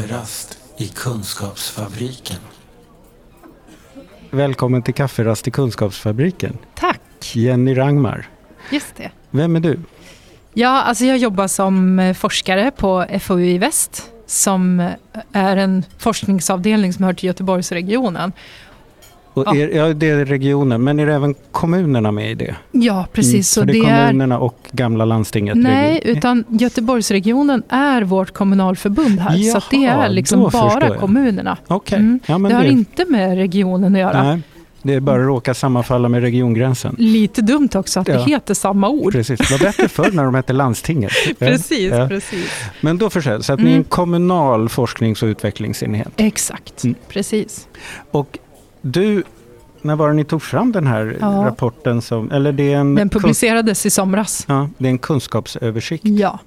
Kafferast i Kunskapsfabriken. Välkommen till Kafferast i Kunskapsfabriken. Tack, Jenny Rangmar. just det. Vem är du? Ja, alltså jag jobbar som eh, forskare på FoU i Väst som eh, är en forskningsavdelning som hör till Göteborgsregionen. Och Ja. är, ja, det är regionen, men är det även kommunerna med i det? Ja, precis. Mm, så det det är är, kommunerna och gamla landstinget? nej, utan Göteborgsregionen är vårt kommunalförbund här. så att det Jaha, är liksom bara kommunerna. Okej, Mm. ja, men det har det, inte med regionen att göra. nej, det är bara råka sammanfalla med regiongränsen. Lite dumt också att Ja. det heter samma ord. Precis, det var bättre förr när de hette landstinget. Precis, ja. precis. Men då förstår jag, så att ni är en Mm. kommunal forsknings och utvecklingsenhet. Exakt, Mm. precis. Och du, när var det ni tog fram den här Ja. rapporten? Som, eller det är en, Den publicerades i somras. ja, det är en kunskapsöversikt. Ja.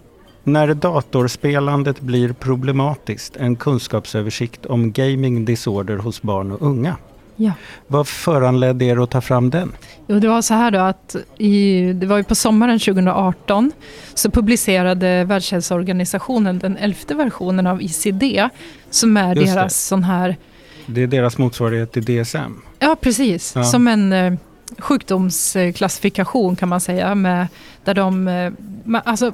När datorspelandet blir problematiskt, en kunskapsöversikt om gaming disorder hos barn och unga. Ja. Vad föranledde er att ta fram den? Jo, det var så här då att i, det var ju på sommaren 2018 så publicerade Världshälsoorganisationen den elfte versionen av ICD som är det. deras sån här, Det är deras motsvarighet till DSM. ja precis, Ja. som en eh, sjukdomsklassifikation kan man säga med, där de, eh, alltså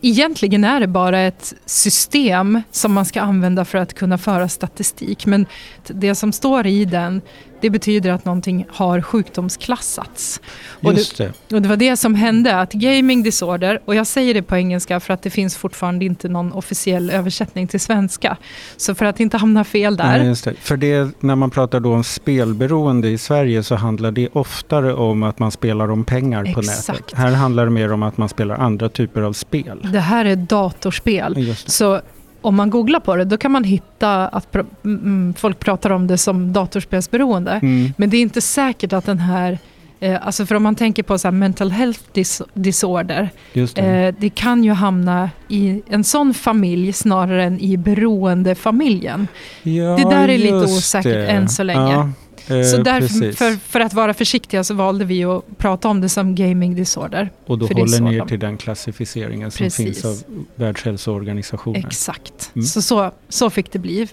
Egentligen är det bara ett system som man ska använda för att kunna föra statistik. Men det som står i den, det betyder att någonting har sjukdomsklassats. Och det- Just det. Och det var det som hände, att gaming disorder, och jag säger det på engelska för att det finns fortfarande inte någon officiell översättning till svenska. Så för att inte hamna fel där. Nej, just det. För det, när man pratar då om spelberoende i Sverige så handlar det oftare om att man spelar om pengar på Exakt. nätet. Här handlar det mer om att man spelar andra typer av spel. Det här är datorspel. Just det. Så om man googlar på det, då kan man hitta att pr- mm, folk pratar om det som datorspelsberoende. Mm. Men det är inte säkert att den här Eh, alltså för om man tänker på så mental health dis- disorder, det. eh, det kan ju hamna i en sån familj snarare än i beroendefamiljen. ja, det där är lite osäkert det. än så länge. Ja, Så därför, för, för att vara försiktiga så valde vi att prata om det som gaming disorder. Och då håller ni er till den klassificeringen som Precis. finns av Världshälsoorganisationen. Exakt, Mm. så, så, så fick det bli.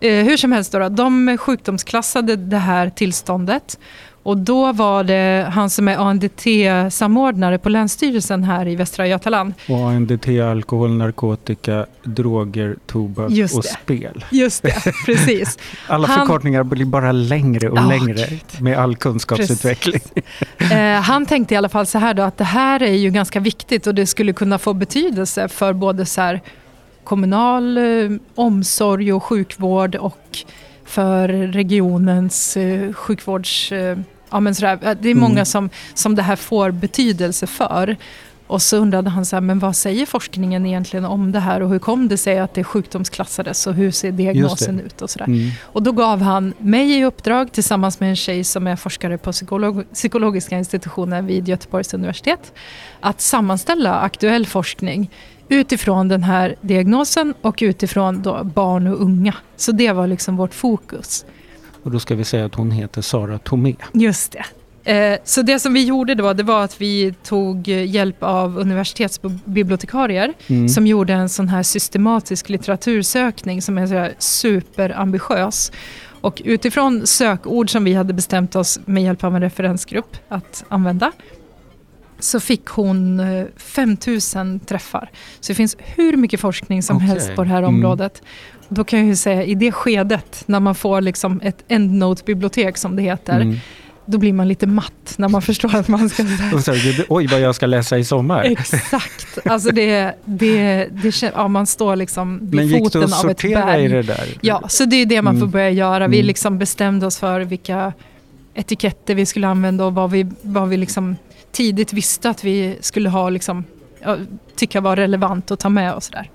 Eh, hur som helst, då, då, de sjukdomsklassade det här tillståndet. Och då var det han som är ANDT-samordnare på Länsstyrelsen här i Västra Götaland. Och ANDT, alkohol, narkotika, droger, tobak och spel. Just det, precis. Alla Han- förkortningar blir bara längre och Ja, längre med all kunskapsutveckling. Eh, han tänkte i alla fall så här då, att det här är ju ganska viktigt och det skulle kunna få betydelse för både så här kommunal eh, omsorg och sjukvård och för regionens eh, sjukvårds... Eh, ja, men så där, eh, det är många Mm. som, som det här får betydelse för. Och så undrade han så här, men vad säger forskningen egentligen om det här och hur kom det sig att det sjukdomsklassades och hur ser diagnosen ut och sådär. Mm. Och då gav han mig i uppdrag tillsammans med en tjej som är forskare på psykolog psykologiska institutionen vid Göteborgs universitet att sammanställa aktuell forskning utifrån den här diagnosen och utifrån barn och unga. Så det var liksom vårt fokus. Och då ska vi säga att hon heter Sara Tomé. Just det. Eh, Så det som vi gjorde då, det var att vi tog hjälp av universitetsbibliotekarier Mm. som gjorde en sån här systematisk litteratursökning som är så superambitiös. Och utifrån sökord som vi hade bestämt oss med hjälp av en referensgrupp att använda så fick hon eh, 5000 träffar. Så det finns hur mycket forskning som Okej. helst på det här Mm. området. Då kan jag ju säga i det skedet när man får liksom ett EndNote-bibliotek som det heter, Mm. då blir man lite matt när man förstår att man ska här, Oj, vad jag ska läsa i sommar. Exakt, alltså det, det, det, ja, man står liksom vid Men gick det foten att av ett sortera i berg. det där? Ja, så det är det man får Mm. börja göra. Vi Mm. liksom bestämde oss för vilka etiketter vi skulle använda och vad vi, vad vi liksom tidigt visste att vi skulle ha liksom, tycka var relevant att ta med och sådär.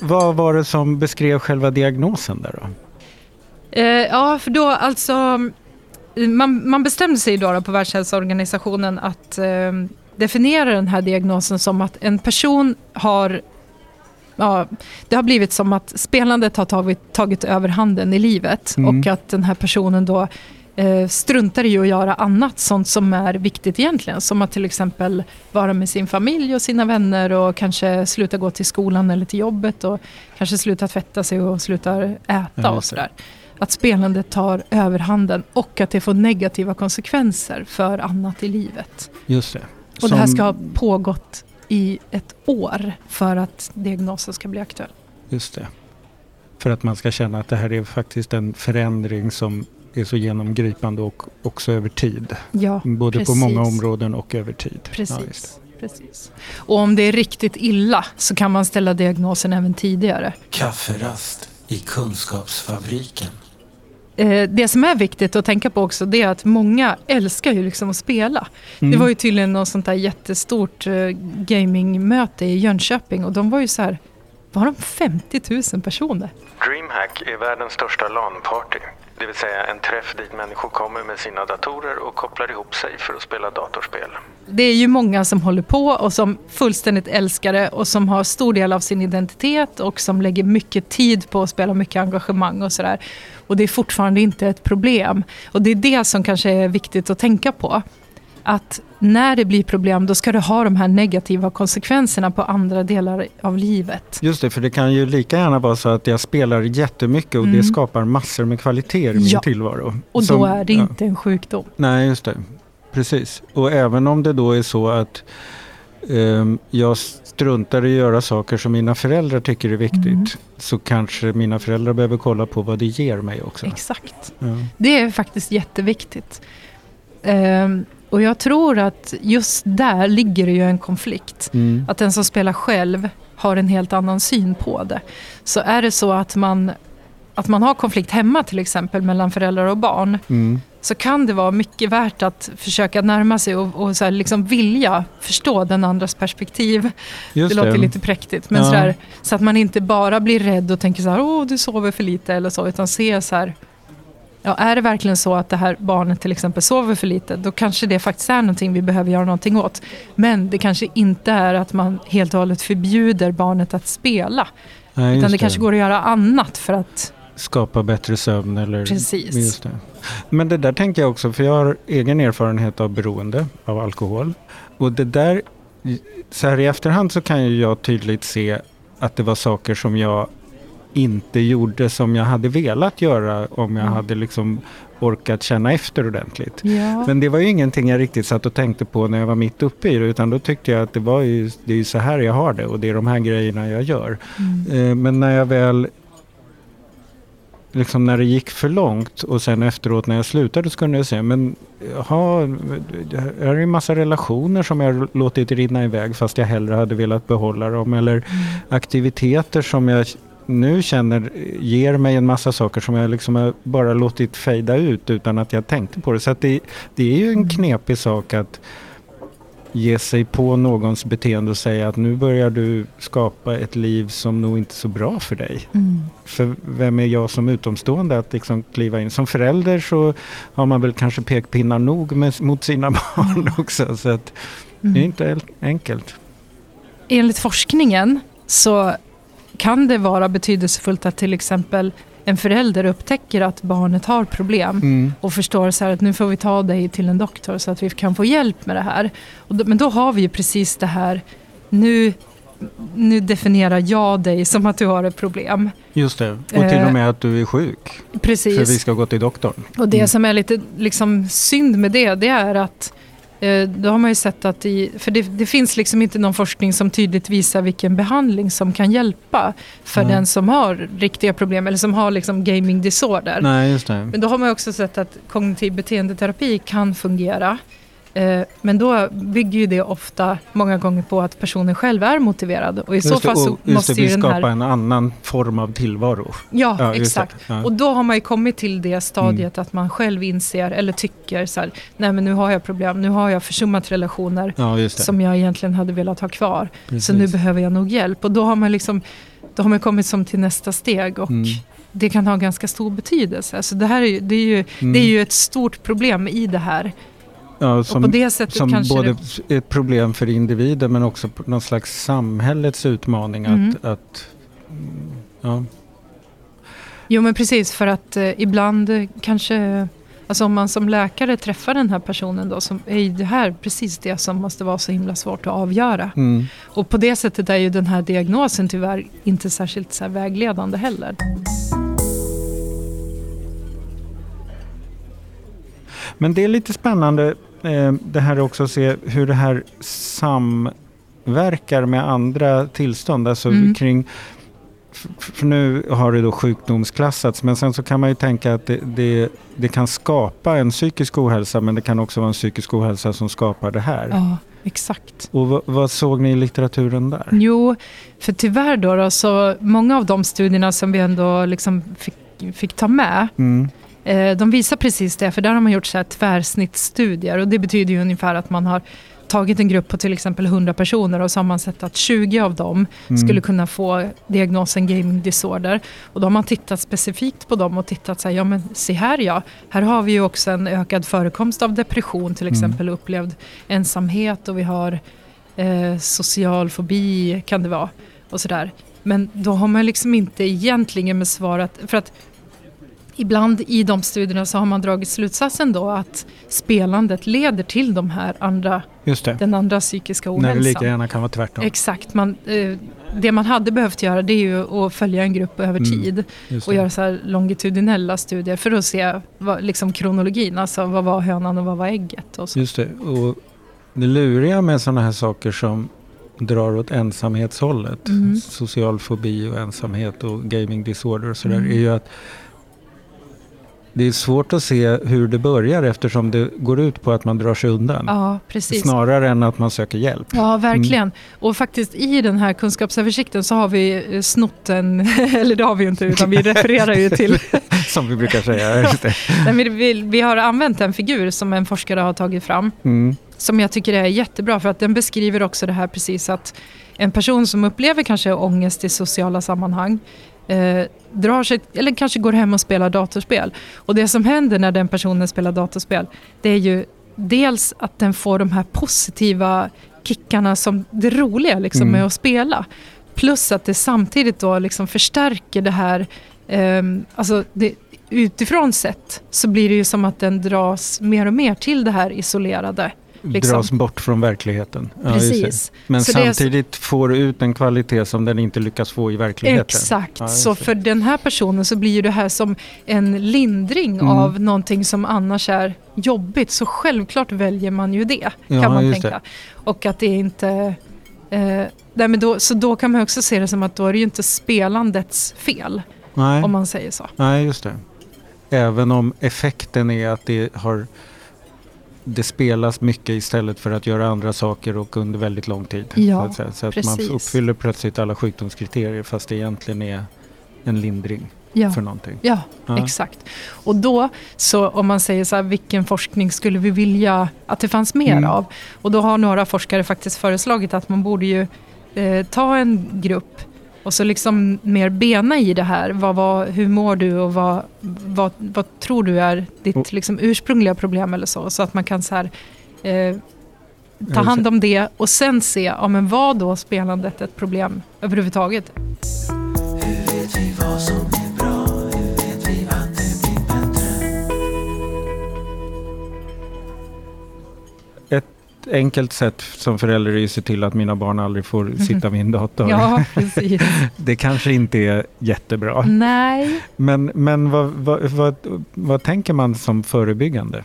Vad var det som beskrev själva diagnosen där då? Eh, ja, för då alltså, man, man bestämde sig då, då på Världshälsoorganisationen att eh, definiera den här diagnosen som att en person har Ja, det har blivit som att spelandet har tagit, tagit över handen i livet Mm. och att den här personen då eh, struntar i att göra annat sånt som är viktigt egentligen. Som att till exempel vara med sin familj och sina vänner och kanske sluta gå till skolan eller till jobbet och kanske sluta tvätta sig och sluta äta Ja, och sådär. Att spelandet tar överhanden och att det får negativa konsekvenser för annat i livet. Just det. Och det här ska ha pågått i ett år för att diagnosen ska bli aktuell. Just det. För att man ska känna att det här är faktiskt en förändring som är så genomgripande och också över tid. Ja, Både precis. på många områden och över tid. Ja, Precis. Precis. Och om det är riktigt illa så kan man ställa diagnosen även tidigare. Kafferast i Kunskapsfabriken. Eh, Det som är viktigt att tänka på också det är att många älskar ju liksom att spela. Mm. Det var ju tydligen något sånt där jättestort eh, gamingmöte i Jönköping och de var ju så här, var de 50 000 personer? DreamHack är världens största LAN-party. Det vill säga en träff dit människor kommer med sina datorer och kopplar ihop sig för att spela datorspel. Det är ju många som håller på och som fullständigt älskar det och som har stor del av sin identitet och som lägger mycket tid på att spela, mycket engagemang och sådär. Och det är fortfarande inte ett problem. Och det är det som kanske är viktigt att tänka på. Att när det blir problem då ska det ha de här negativa konsekvenserna på andra delar av livet. Just det, för det kan ju lika gärna vara så att jag spelar jättemycket och Mm. det skapar massor med kvaliteter i min Ja. tillvaro. Och Som- då är det ja. inte en sjukdom. Nej, just det. Precis. Och även om det då är så att ehm, jag struntar i att göra saker som mina föräldrar tycker är viktigt Mm. så kanske mina föräldrar behöver kolla på vad det ger mig också. Exakt. Ja. Det är faktiskt jätteviktigt. Ehm, och jag tror att just där ligger det ju en konflikt. Mm. Att den som spelar själv har en helt annan syn på det. Så är det så att man, att man har konflikt hemma till exempel mellan föräldrar och barn Mm. så kan det vara mycket värt att försöka närma sig och, och så liksom vilja förstå den andras perspektiv. Just det låter lite präktigt. Men Ja. sådär, så att man inte bara blir rädd och tänker så här, åh du sover för lite eller så. Utan se så här, ja, är det verkligen så att det här barnet till exempel sover för lite, då kanske det faktiskt är någonting vi behöver göra någonting åt. Men det kanske inte är att man helt och hållet förbjuder barnet att spela. Nej, Utan just det kanske går att göra annat för att, Skapa bättre sömn eller... Precis. Just det. Men det där tänker jag också, för jag har egen erfarenhet av beroende av alkohol. Och det där, så här i efterhand så kan ju jag tydligt se att det var saker som jag inte gjorde som jag hade velat göra om jag Mm. hade liksom orkat känna efter ordentligt. ja, Men det var ju ingenting jag riktigt satt och tänkte på när jag var mitt uppe i det utan då tyckte jag att det var ju, det är ju så här jag har det och det är de här grejerna jag gör. mm, Eh, Men när jag väl Liksom när det gick för långt och sen efteråt när jag slutade så kunde jag säga men det här är en massa relationer som jag låtit rinna iväg fast jag hellre hade velat behålla dem eller mm. aktiviteter som jag nu känner ger mig en massa saker som jag liksom har bara låtit fejda ut utan att jag tänkte på det. Så att det, det är ju en Mm. knepig sak att ge sig på någons beteende och säga att nu börjar du skapa ett liv som nog inte är så bra för dig. mm. För vem är jag som utomstående att liksom kliva in? Som förälder så har man väl kanske pekpinnar nog med, mot sina barn också. Så att det är Mm. inte el- enkelt. Enligt forskningen så kan det vara betydelsefullt att till exempel en förälder upptäcker att barnet har problem Mm. och förstår så att nu får vi ta dig till en doktor så att vi kan få hjälp med det här. Då, men då har vi ju precis det här, nu, nu definierar jag dig som att du har ett problem. Just det. Och till och med att du är sjuk. För vi Precis. ska gå till doktorn. Och det Mm. som är lite liksom, synd med det, det är att då har man ju sett att i, för det, det finns liksom inte någon forskning som tydligt visar vilken behandling som kan hjälpa för Nej. den som har riktiga problem eller som har liksom gaming disorder. Nej. Men då har man också sett att kognitiv beteendeterapi kan fungera. Eh, Men då bygger ju det ofta många gånger på att personen själv är motiverad. Och i så Just det, fall så just måste det, ju vi den här... en annan form av tillvaro. Ja, Ja, exakt. Ja. Och då har man ju kommit till det stadiet Mm. att man själv inser eller tycker så här, nej men nu har jag problem, nu har jag försummat relationer Ja, som jag egentligen hade velat ha kvar. Precis. Så nu behöver jag nog hjälp. Och då har man liksom, då har man kommit som till nästa steg och Mm. det kan ha ganska stor betydelse. Så det här är ju, det är ju, Mm. det är ju ett stort problem i det här. Ja, och på som, det sättet som kanske både det... ett problem för individen men också någon slags samhällets utmaning Mm. att, att ja, Jo men precis, för att eh, ibland eh, kanske Alltså om man som läkare träffar den här personen då, så är det här precis det som måste vara så himla svårt att avgöra. Mm. Och på det sättet är ju den här diagnosen tyvärr inte särskilt så vägledande heller. Men det är lite spännande eh, det här också att se hur det här samverkar med andra tillstånd. Alltså Mm. kring, för nu har det då sjukdomsklassats men sen så kan man ju tänka att det, det, det kan skapa en psykisk ohälsa men det kan också vara en psykisk ohälsa som skapar det här. Ja, exakt. Och vad, vad såg ni i litteraturen där? Jo, för tyvärr då, då så många av de studierna som vi ändå liksom fick, fick ta med Mm. Eh, De visar precis det, för där har man gjort så här tvärsnittsstudier och det betyder ju ungefär att man har tagit en grupp på till exempel 100 personer och så har man sett att 20 av dem Mm. skulle kunna få diagnosen gaming disorder. Och då har man tittat specifikt på dem och tittat så här, ja men se här ja, här har vi ju också en ökad förekomst av depression till Mm. exempel, upplevd ensamhet och vi har eh, social fobi kan det vara och sådär. Men då har man liksom inte egentligen besvarat, för att Ibland i de studierna så har man dragit slutsatsen då att spelandet leder till de här andra, den andra psykiska När det ohälsan. lika gärna kan vara tvärtom. Exakt. Man, eh, det man hade behövt göra det är ju att följa en grupp över Mm, tid och göra så här longitudinella studier för att se vad, liksom kronologin, alltså vad var hönan och vad var ägget. Och så. Just det. Och det luriga med sådana här saker som drar åt ensamhetshållet, Mm. social fobi och ensamhet och gaming disorder och sådär, Mm. är ju att det är svårt att se hur det börjar eftersom det går ut på att man drar sig undan. Ja, precis. Snarare än att man söker hjälp. Ja, verkligen. Mm. Och faktiskt i den här kunskapsöversikten så har vi eh, snott en, eller det har vi ju inte, utan vi refererar ju till Som vi brukar säga. Nej, vi, vi har använt en figur som en forskare har tagit fram. Mm. Som jag tycker är jättebra för att den beskriver också det här precis att en person som upplever kanske ångest i sociala sammanhang eh, drar sig, eller kanske går hem och spelar datorspel. Och det som händer när den personen spelar datorspel det är ju dels att den får de här positiva kickarna som det roliga liksom, Mm. med att spela. Plus att det samtidigt då liksom förstärker det här, ehm, alltså det, utifrån sett så blir det ju som att den dras mer och mer till det här isolerade. Liksom. Dras bort från verkligheten. Ja, det. Precis. Men Så det är samtidigt får ut en kvalitet som den inte lyckas få i verkligheten. Exakt, Ja, så det. för den här personen så blir ju det här som en lindring Mm. av någonting som annars är jobbigt. Så självklart väljer man ju det, Ja, kan man just tänka. Och att det inte... Eh, nej, men då, så då kan man också se det som att då är det ju inte spelandets fel, Nej. om man säger så. Nej, just det. Även om effekten är att det har det spelas mycket istället för att göra andra saker och under väldigt lång tid. Ja, så att, så att man uppfyller plötsligt alla sjukdomskriterier fast det egentligen är en lindring Ja. för någonting. Ja, Ja. exakt. Och då, så om man säger så här, vilken forskning skulle vi vilja att det fanns mer Mm. av? Och då har några forskare faktiskt föreslagit att man borde ju eh, ta en grupp och så liksom mer bena i det här. Vad, vad, hur mår du och vad, vad, vad tror du är ditt liksom, ursprungliga problem eller så? Så att man kan så här, eh, ta hand om det och sen se, ja men var då spelandet ett problem överhuvudtaget? Ett enkelt sätt som förälder är att se till att mina barn aldrig får sitta vid en dator. Ja, precis. Det kanske inte är jättebra. Nej. Men, men vad, vad, vad, vad tänker man som förebyggande?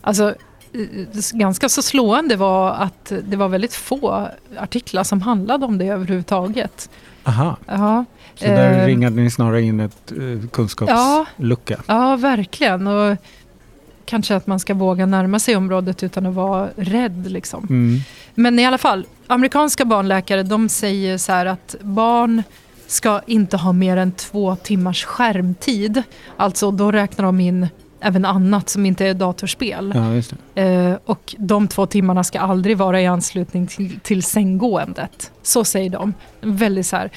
Alltså, eh, ganska så slående var att det var väldigt få artiklar som handlade om det överhuvudtaget. Aha, Ja, så där Eh, ringade ni snarare in ett eh, kunskapslucka. ja verkligen. Och kanske att man ska våga närma sig området utan att vara rädd. Liksom. Mm. Men i alla fall, amerikanska barnläkare de säger så här att barn ska inte ha mer än två timmars skärmtid. Alltså då räknar de in även annat som inte är datorspel. Ja. Eh, och de två timmarna ska aldrig vara i anslutning till, till sänggåendet. Så säger de. Väldigt så här.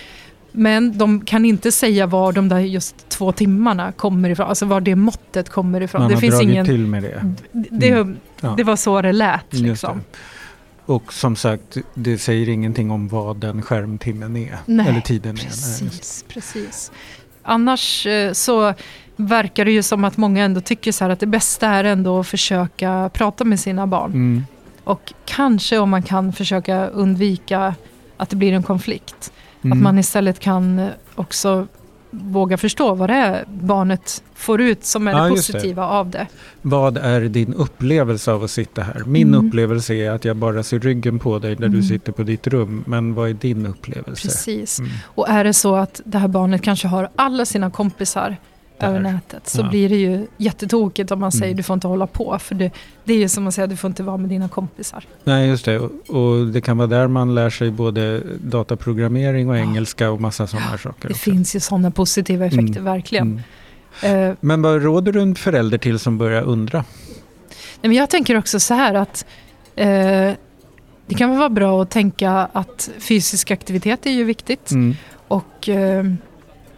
Men de kan inte säga var de där just två timmarna kommer ifrån, alltså var det måttet kommer ifrån. Man det har finns dragit ingen... till med det. Det, Mm. Ja. det var så det lät. Liksom. det. Och som sagt, det säger ingenting om vad den skärmtimmen är. Nej, eller tiden är. Nej, just. Precis, precis. Annars eh, så verkar det ju som att många ändå tycker så att det bästa är ändå att försöka prata med sina barn. Mm. Och kanske om man kan försöka undvika att det blir en konflikt. Mm. Att man istället kan också våga förstå vad det är barnet får ut som är Ja, det just det. positiva av det. Vad är din upplevelse av att sitta här? Min Mm. upplevelse är att jag bara ser ryggen på dig när du Mm. sitter på ditt rum. Men vad är din upplevelse? Precis. Mm. Och är det så att det här barnet kanske har alla sina kompisar. Över nätet så Ja. blir det ju jättetokigt om man säger Mm. du får inte hålla på. För det, det är ju som att säga du får inte vara med dina kompisar. Nej, just det. Och, och det kan vara där man lär sig både dataprogrammering och Ja. engelska och massa sådana här saker. Det också. finns ju sådana positiva effekter, Mm. verkligen. Mm. Eh, Men vad råder du en förälder till som börjar undra? Nej, men jag tänker också så här att eh, det kan vara bra att tänka att fysisk aktivitet är ju viktigt. Mm. Och eh,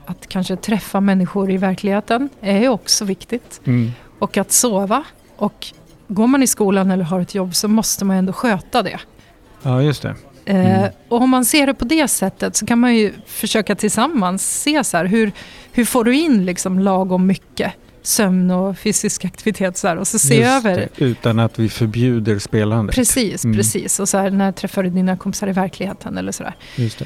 att kanske träffa människor i verkligheten är också viktigt. Mm. Och att sova. Och går man i skolan eller har ett jobb så måste man ändå sköta det. Ja, just det. Eh, Mm. och om man ser det på det sättet så kan man ju försöka tillsammans se så här, hur, hur får du in liksom lagom mycket sömn och fysisk aktivitet så här, och så se Just över det, Utan att vi förbjuder spelandet. Precis, Mm. precis. Och så här, när träffar du dina kompisar i verkligheten eller sådär. Just det.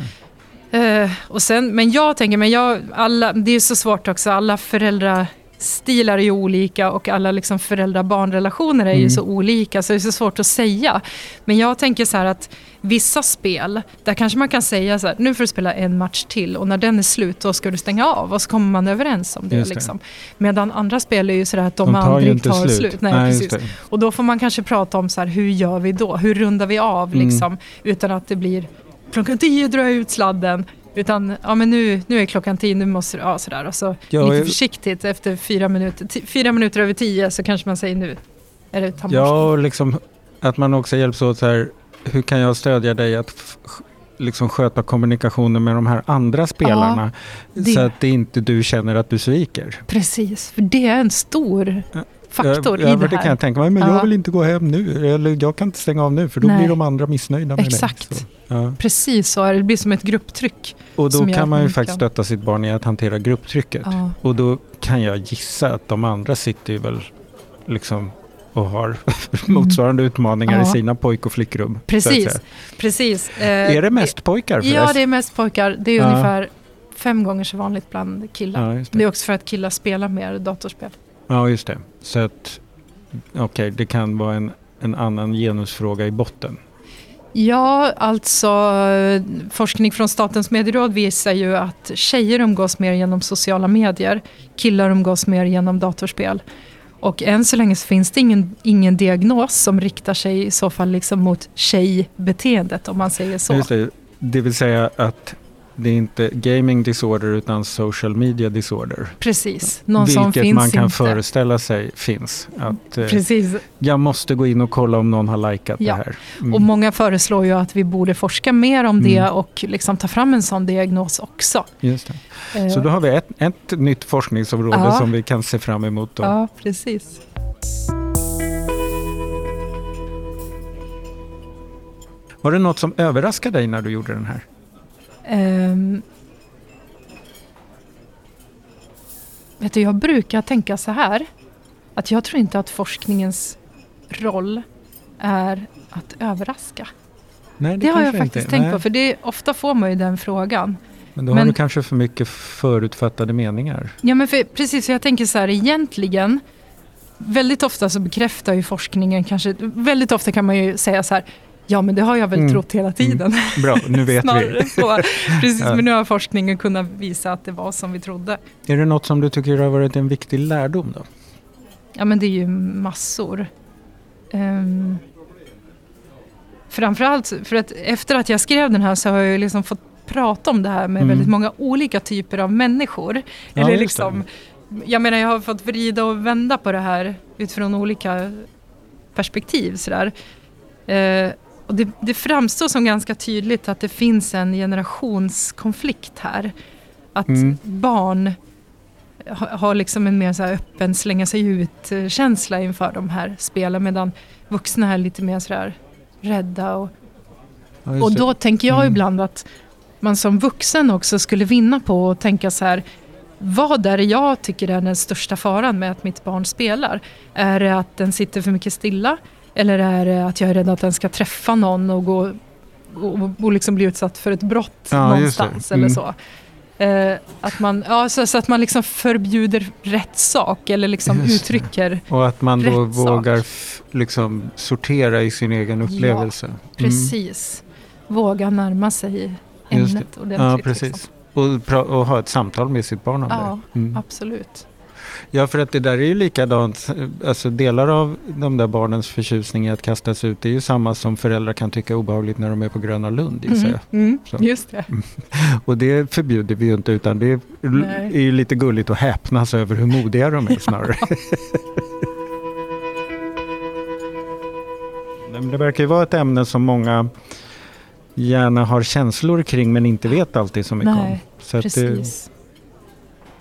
Eh, och sen, men jag tänker, men jag, alla, det är så svårt också, alla föräldrastilar är ju olika och alla liksom föräldrar-barnrelationer är ju Mm. så olika så det är så svårt att säga. Men jag tänker så här att vissa spel, där kanske man kan säga så här, nu får du spela en match till och när den är slut då ska du stänga av och så kommer man överens om det. Det. Liksom. Medan andra spel är ju så där att de, De tar ju aldrig inte tar slut. slut. Nej, just precis. Och då får man kanske prata om så här, hur gör vi då? Hur rundar vi av Mm. liksom? Utan att det blir klockan tio drar jag ut sladden. Utan ja, men nu, nu är klockan tio, nu måste du, ja sådär. Och så Ja, lite jag- försiktigt efter fyra minuter, fyra minuter över tio så kanske man säger nu är det. Ja, och liksom att man också hjälps åt så här, hur kan jag stödja dig att liksom sköta kommunikationen med de här andra spelarna det. så att det inte du känner att du sviker. Precis, för det är en stor Ja, faktor ja, i det det kan här. jag tänka mig, men Ja. jag vill inte gå hem nu, eller jag kan inte stänga av nu för då Nej. blir de andra missnöjda med Exakt. dig. Så, ja. Precis så är det, det blir som ett grupptryck. Och då kan man ju faktiskt stötta sitt barn i att hantera grupptrycket. Ja. Och då kan jag gissa att de andra sitter ju väl liksom och har motsvarande utmaningar i Mm. Ja. sina pojk och flickrum. Precis, precis. Eh, Är det mest pojkar Ja, det är mest pojkar. Det är Ja. ungefär fem gånger så vanligt bland killar. Ja, Det det. är också för att killar spelar mer datorspel. Ja, just det. Så att, okej, det kan vara en, en annan genusfråga i botten. Ja, alltså forskning från Statens medieråd visar ju att tjejer umgås mer genom sociala medier, killar umgås mer genom datorspel. Och än så länge så finns det ingen, ingen diagnos som riktar sig i så fall liksom mot tjejbeteendet om man säger så. Just det. det vill säga att det är inte gaming disorder utan social media disorder. Precis, någon som Vilket finns man kan inte. föreställa sig finns. Att, eh, Precis, jag måste gå in och kolla om någon har likat Ja. det här. Mm. och många föreslår ju att vi borde forska mer om det Mm. och liksom ta fram en sån diagnos också. Just det. Eh, Så då har vi ett, ett nytt forskningsområde Ja. som vi kan se fram emot. Då. Ja, precis. Var det något som överraskade dig när du gjorde den här? Ehm, vet du, jag brukar tänka så här. Att jag tror inte att forskningens roll är att överraska. Nej, Det, har jag faktiskt inte. tänkt Nej. på, för det, ofta får man ju den frågan. Men då har men- du kanske för mycket förutfattade meningar. Ja, men för, precis, jag tänker så här, egentligen, väldigt ofta så bekräftar ju forskningen kanske, väldigt ofta kan man ju säga så här, ja men det har jag väl Mm. trott hela tiden. Bra, nu vet vi. så. Precis, Ja. men nu har forskningen kunnat visa att det var som vi trodde. Är det något som du tycker har varit en viktig lärdom då? Ja men det är ju massor. Um, framförallt för att efter att jag skrev den här så har jag liksom fått prata om det här med Mm. väldigt många olika typer av människor. Ja, Eller liksom, jag menar jag har fått vrida och vända på det här utifrån olika perspektiv. Sådär. Eh, och det, det framstår som ganska tydligt att det finns en generationskonflikt här. Att Mm. barn ha- har liksom en mer så öppen slänga sig ut-känsla inför de här spelen medan vuxna är lite mer sådär rädda. Och, Ja, och då tänker jag Mm. ibland att man som vuxen också skulle vinna på att tänka så här vad är det jag tycker är den största faran med att mitt barn spelar? Är det att den sitter för mycket stilla? Eller är det att jag är rädd att den ska träffa någon och, gå, och, och liksom bli utsatt för ett brott Ja, någonstans? Mm. Eller så. Eh, att man, ja, så, så att man liksom förbjuder rätt sak eller liksom Just uttrycker Och att man då Rätt vågar liksom sortera i sin egen upplevelse. Mm. precis. Våga närma sig ämnet ordentligt. Ja, liksom. precis. Och, pra- och ha ett samtal med sitt barn om Ja, det. Mm. Absolut. Ja, för att det där är ju likadant. Alltså delar av de där barnens förtjusning i att kastas ut det är ju samma som föräldrar kan tycka är obehagligt när de är på Gröna Lund. gissar jag. Mm, mm, just det. Och det förbjuder vi ju inte utan det är, är ju lite gulligt att häpnas över hur modiga de är snarare. Det verkar ju vara ett ämne som många gärna har känslor kring men inte vet alltid så mycket om. Nej, Så, att det,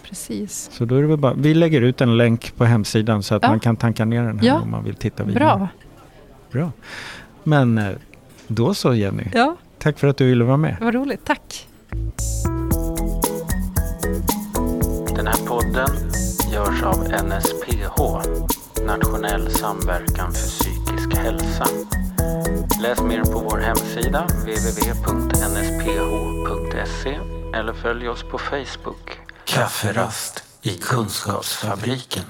precis. Så då är det väl bara, vi lägger ut en länk på hemsidan så att Ja. man kan tanka ner den här Ja. om man vill titta vidare. Bra. Bra. Men eh, då så Jenny, Ja, tack för att du ville vara med. vad roligt. Tack. Den här podden görs av NSPH, Nationell samverkan för psykisk hälsa. Läs mer på vår hemsida www.nsph.se eller följ oss på Facebook. Kafferast i Kunskapsfabriken.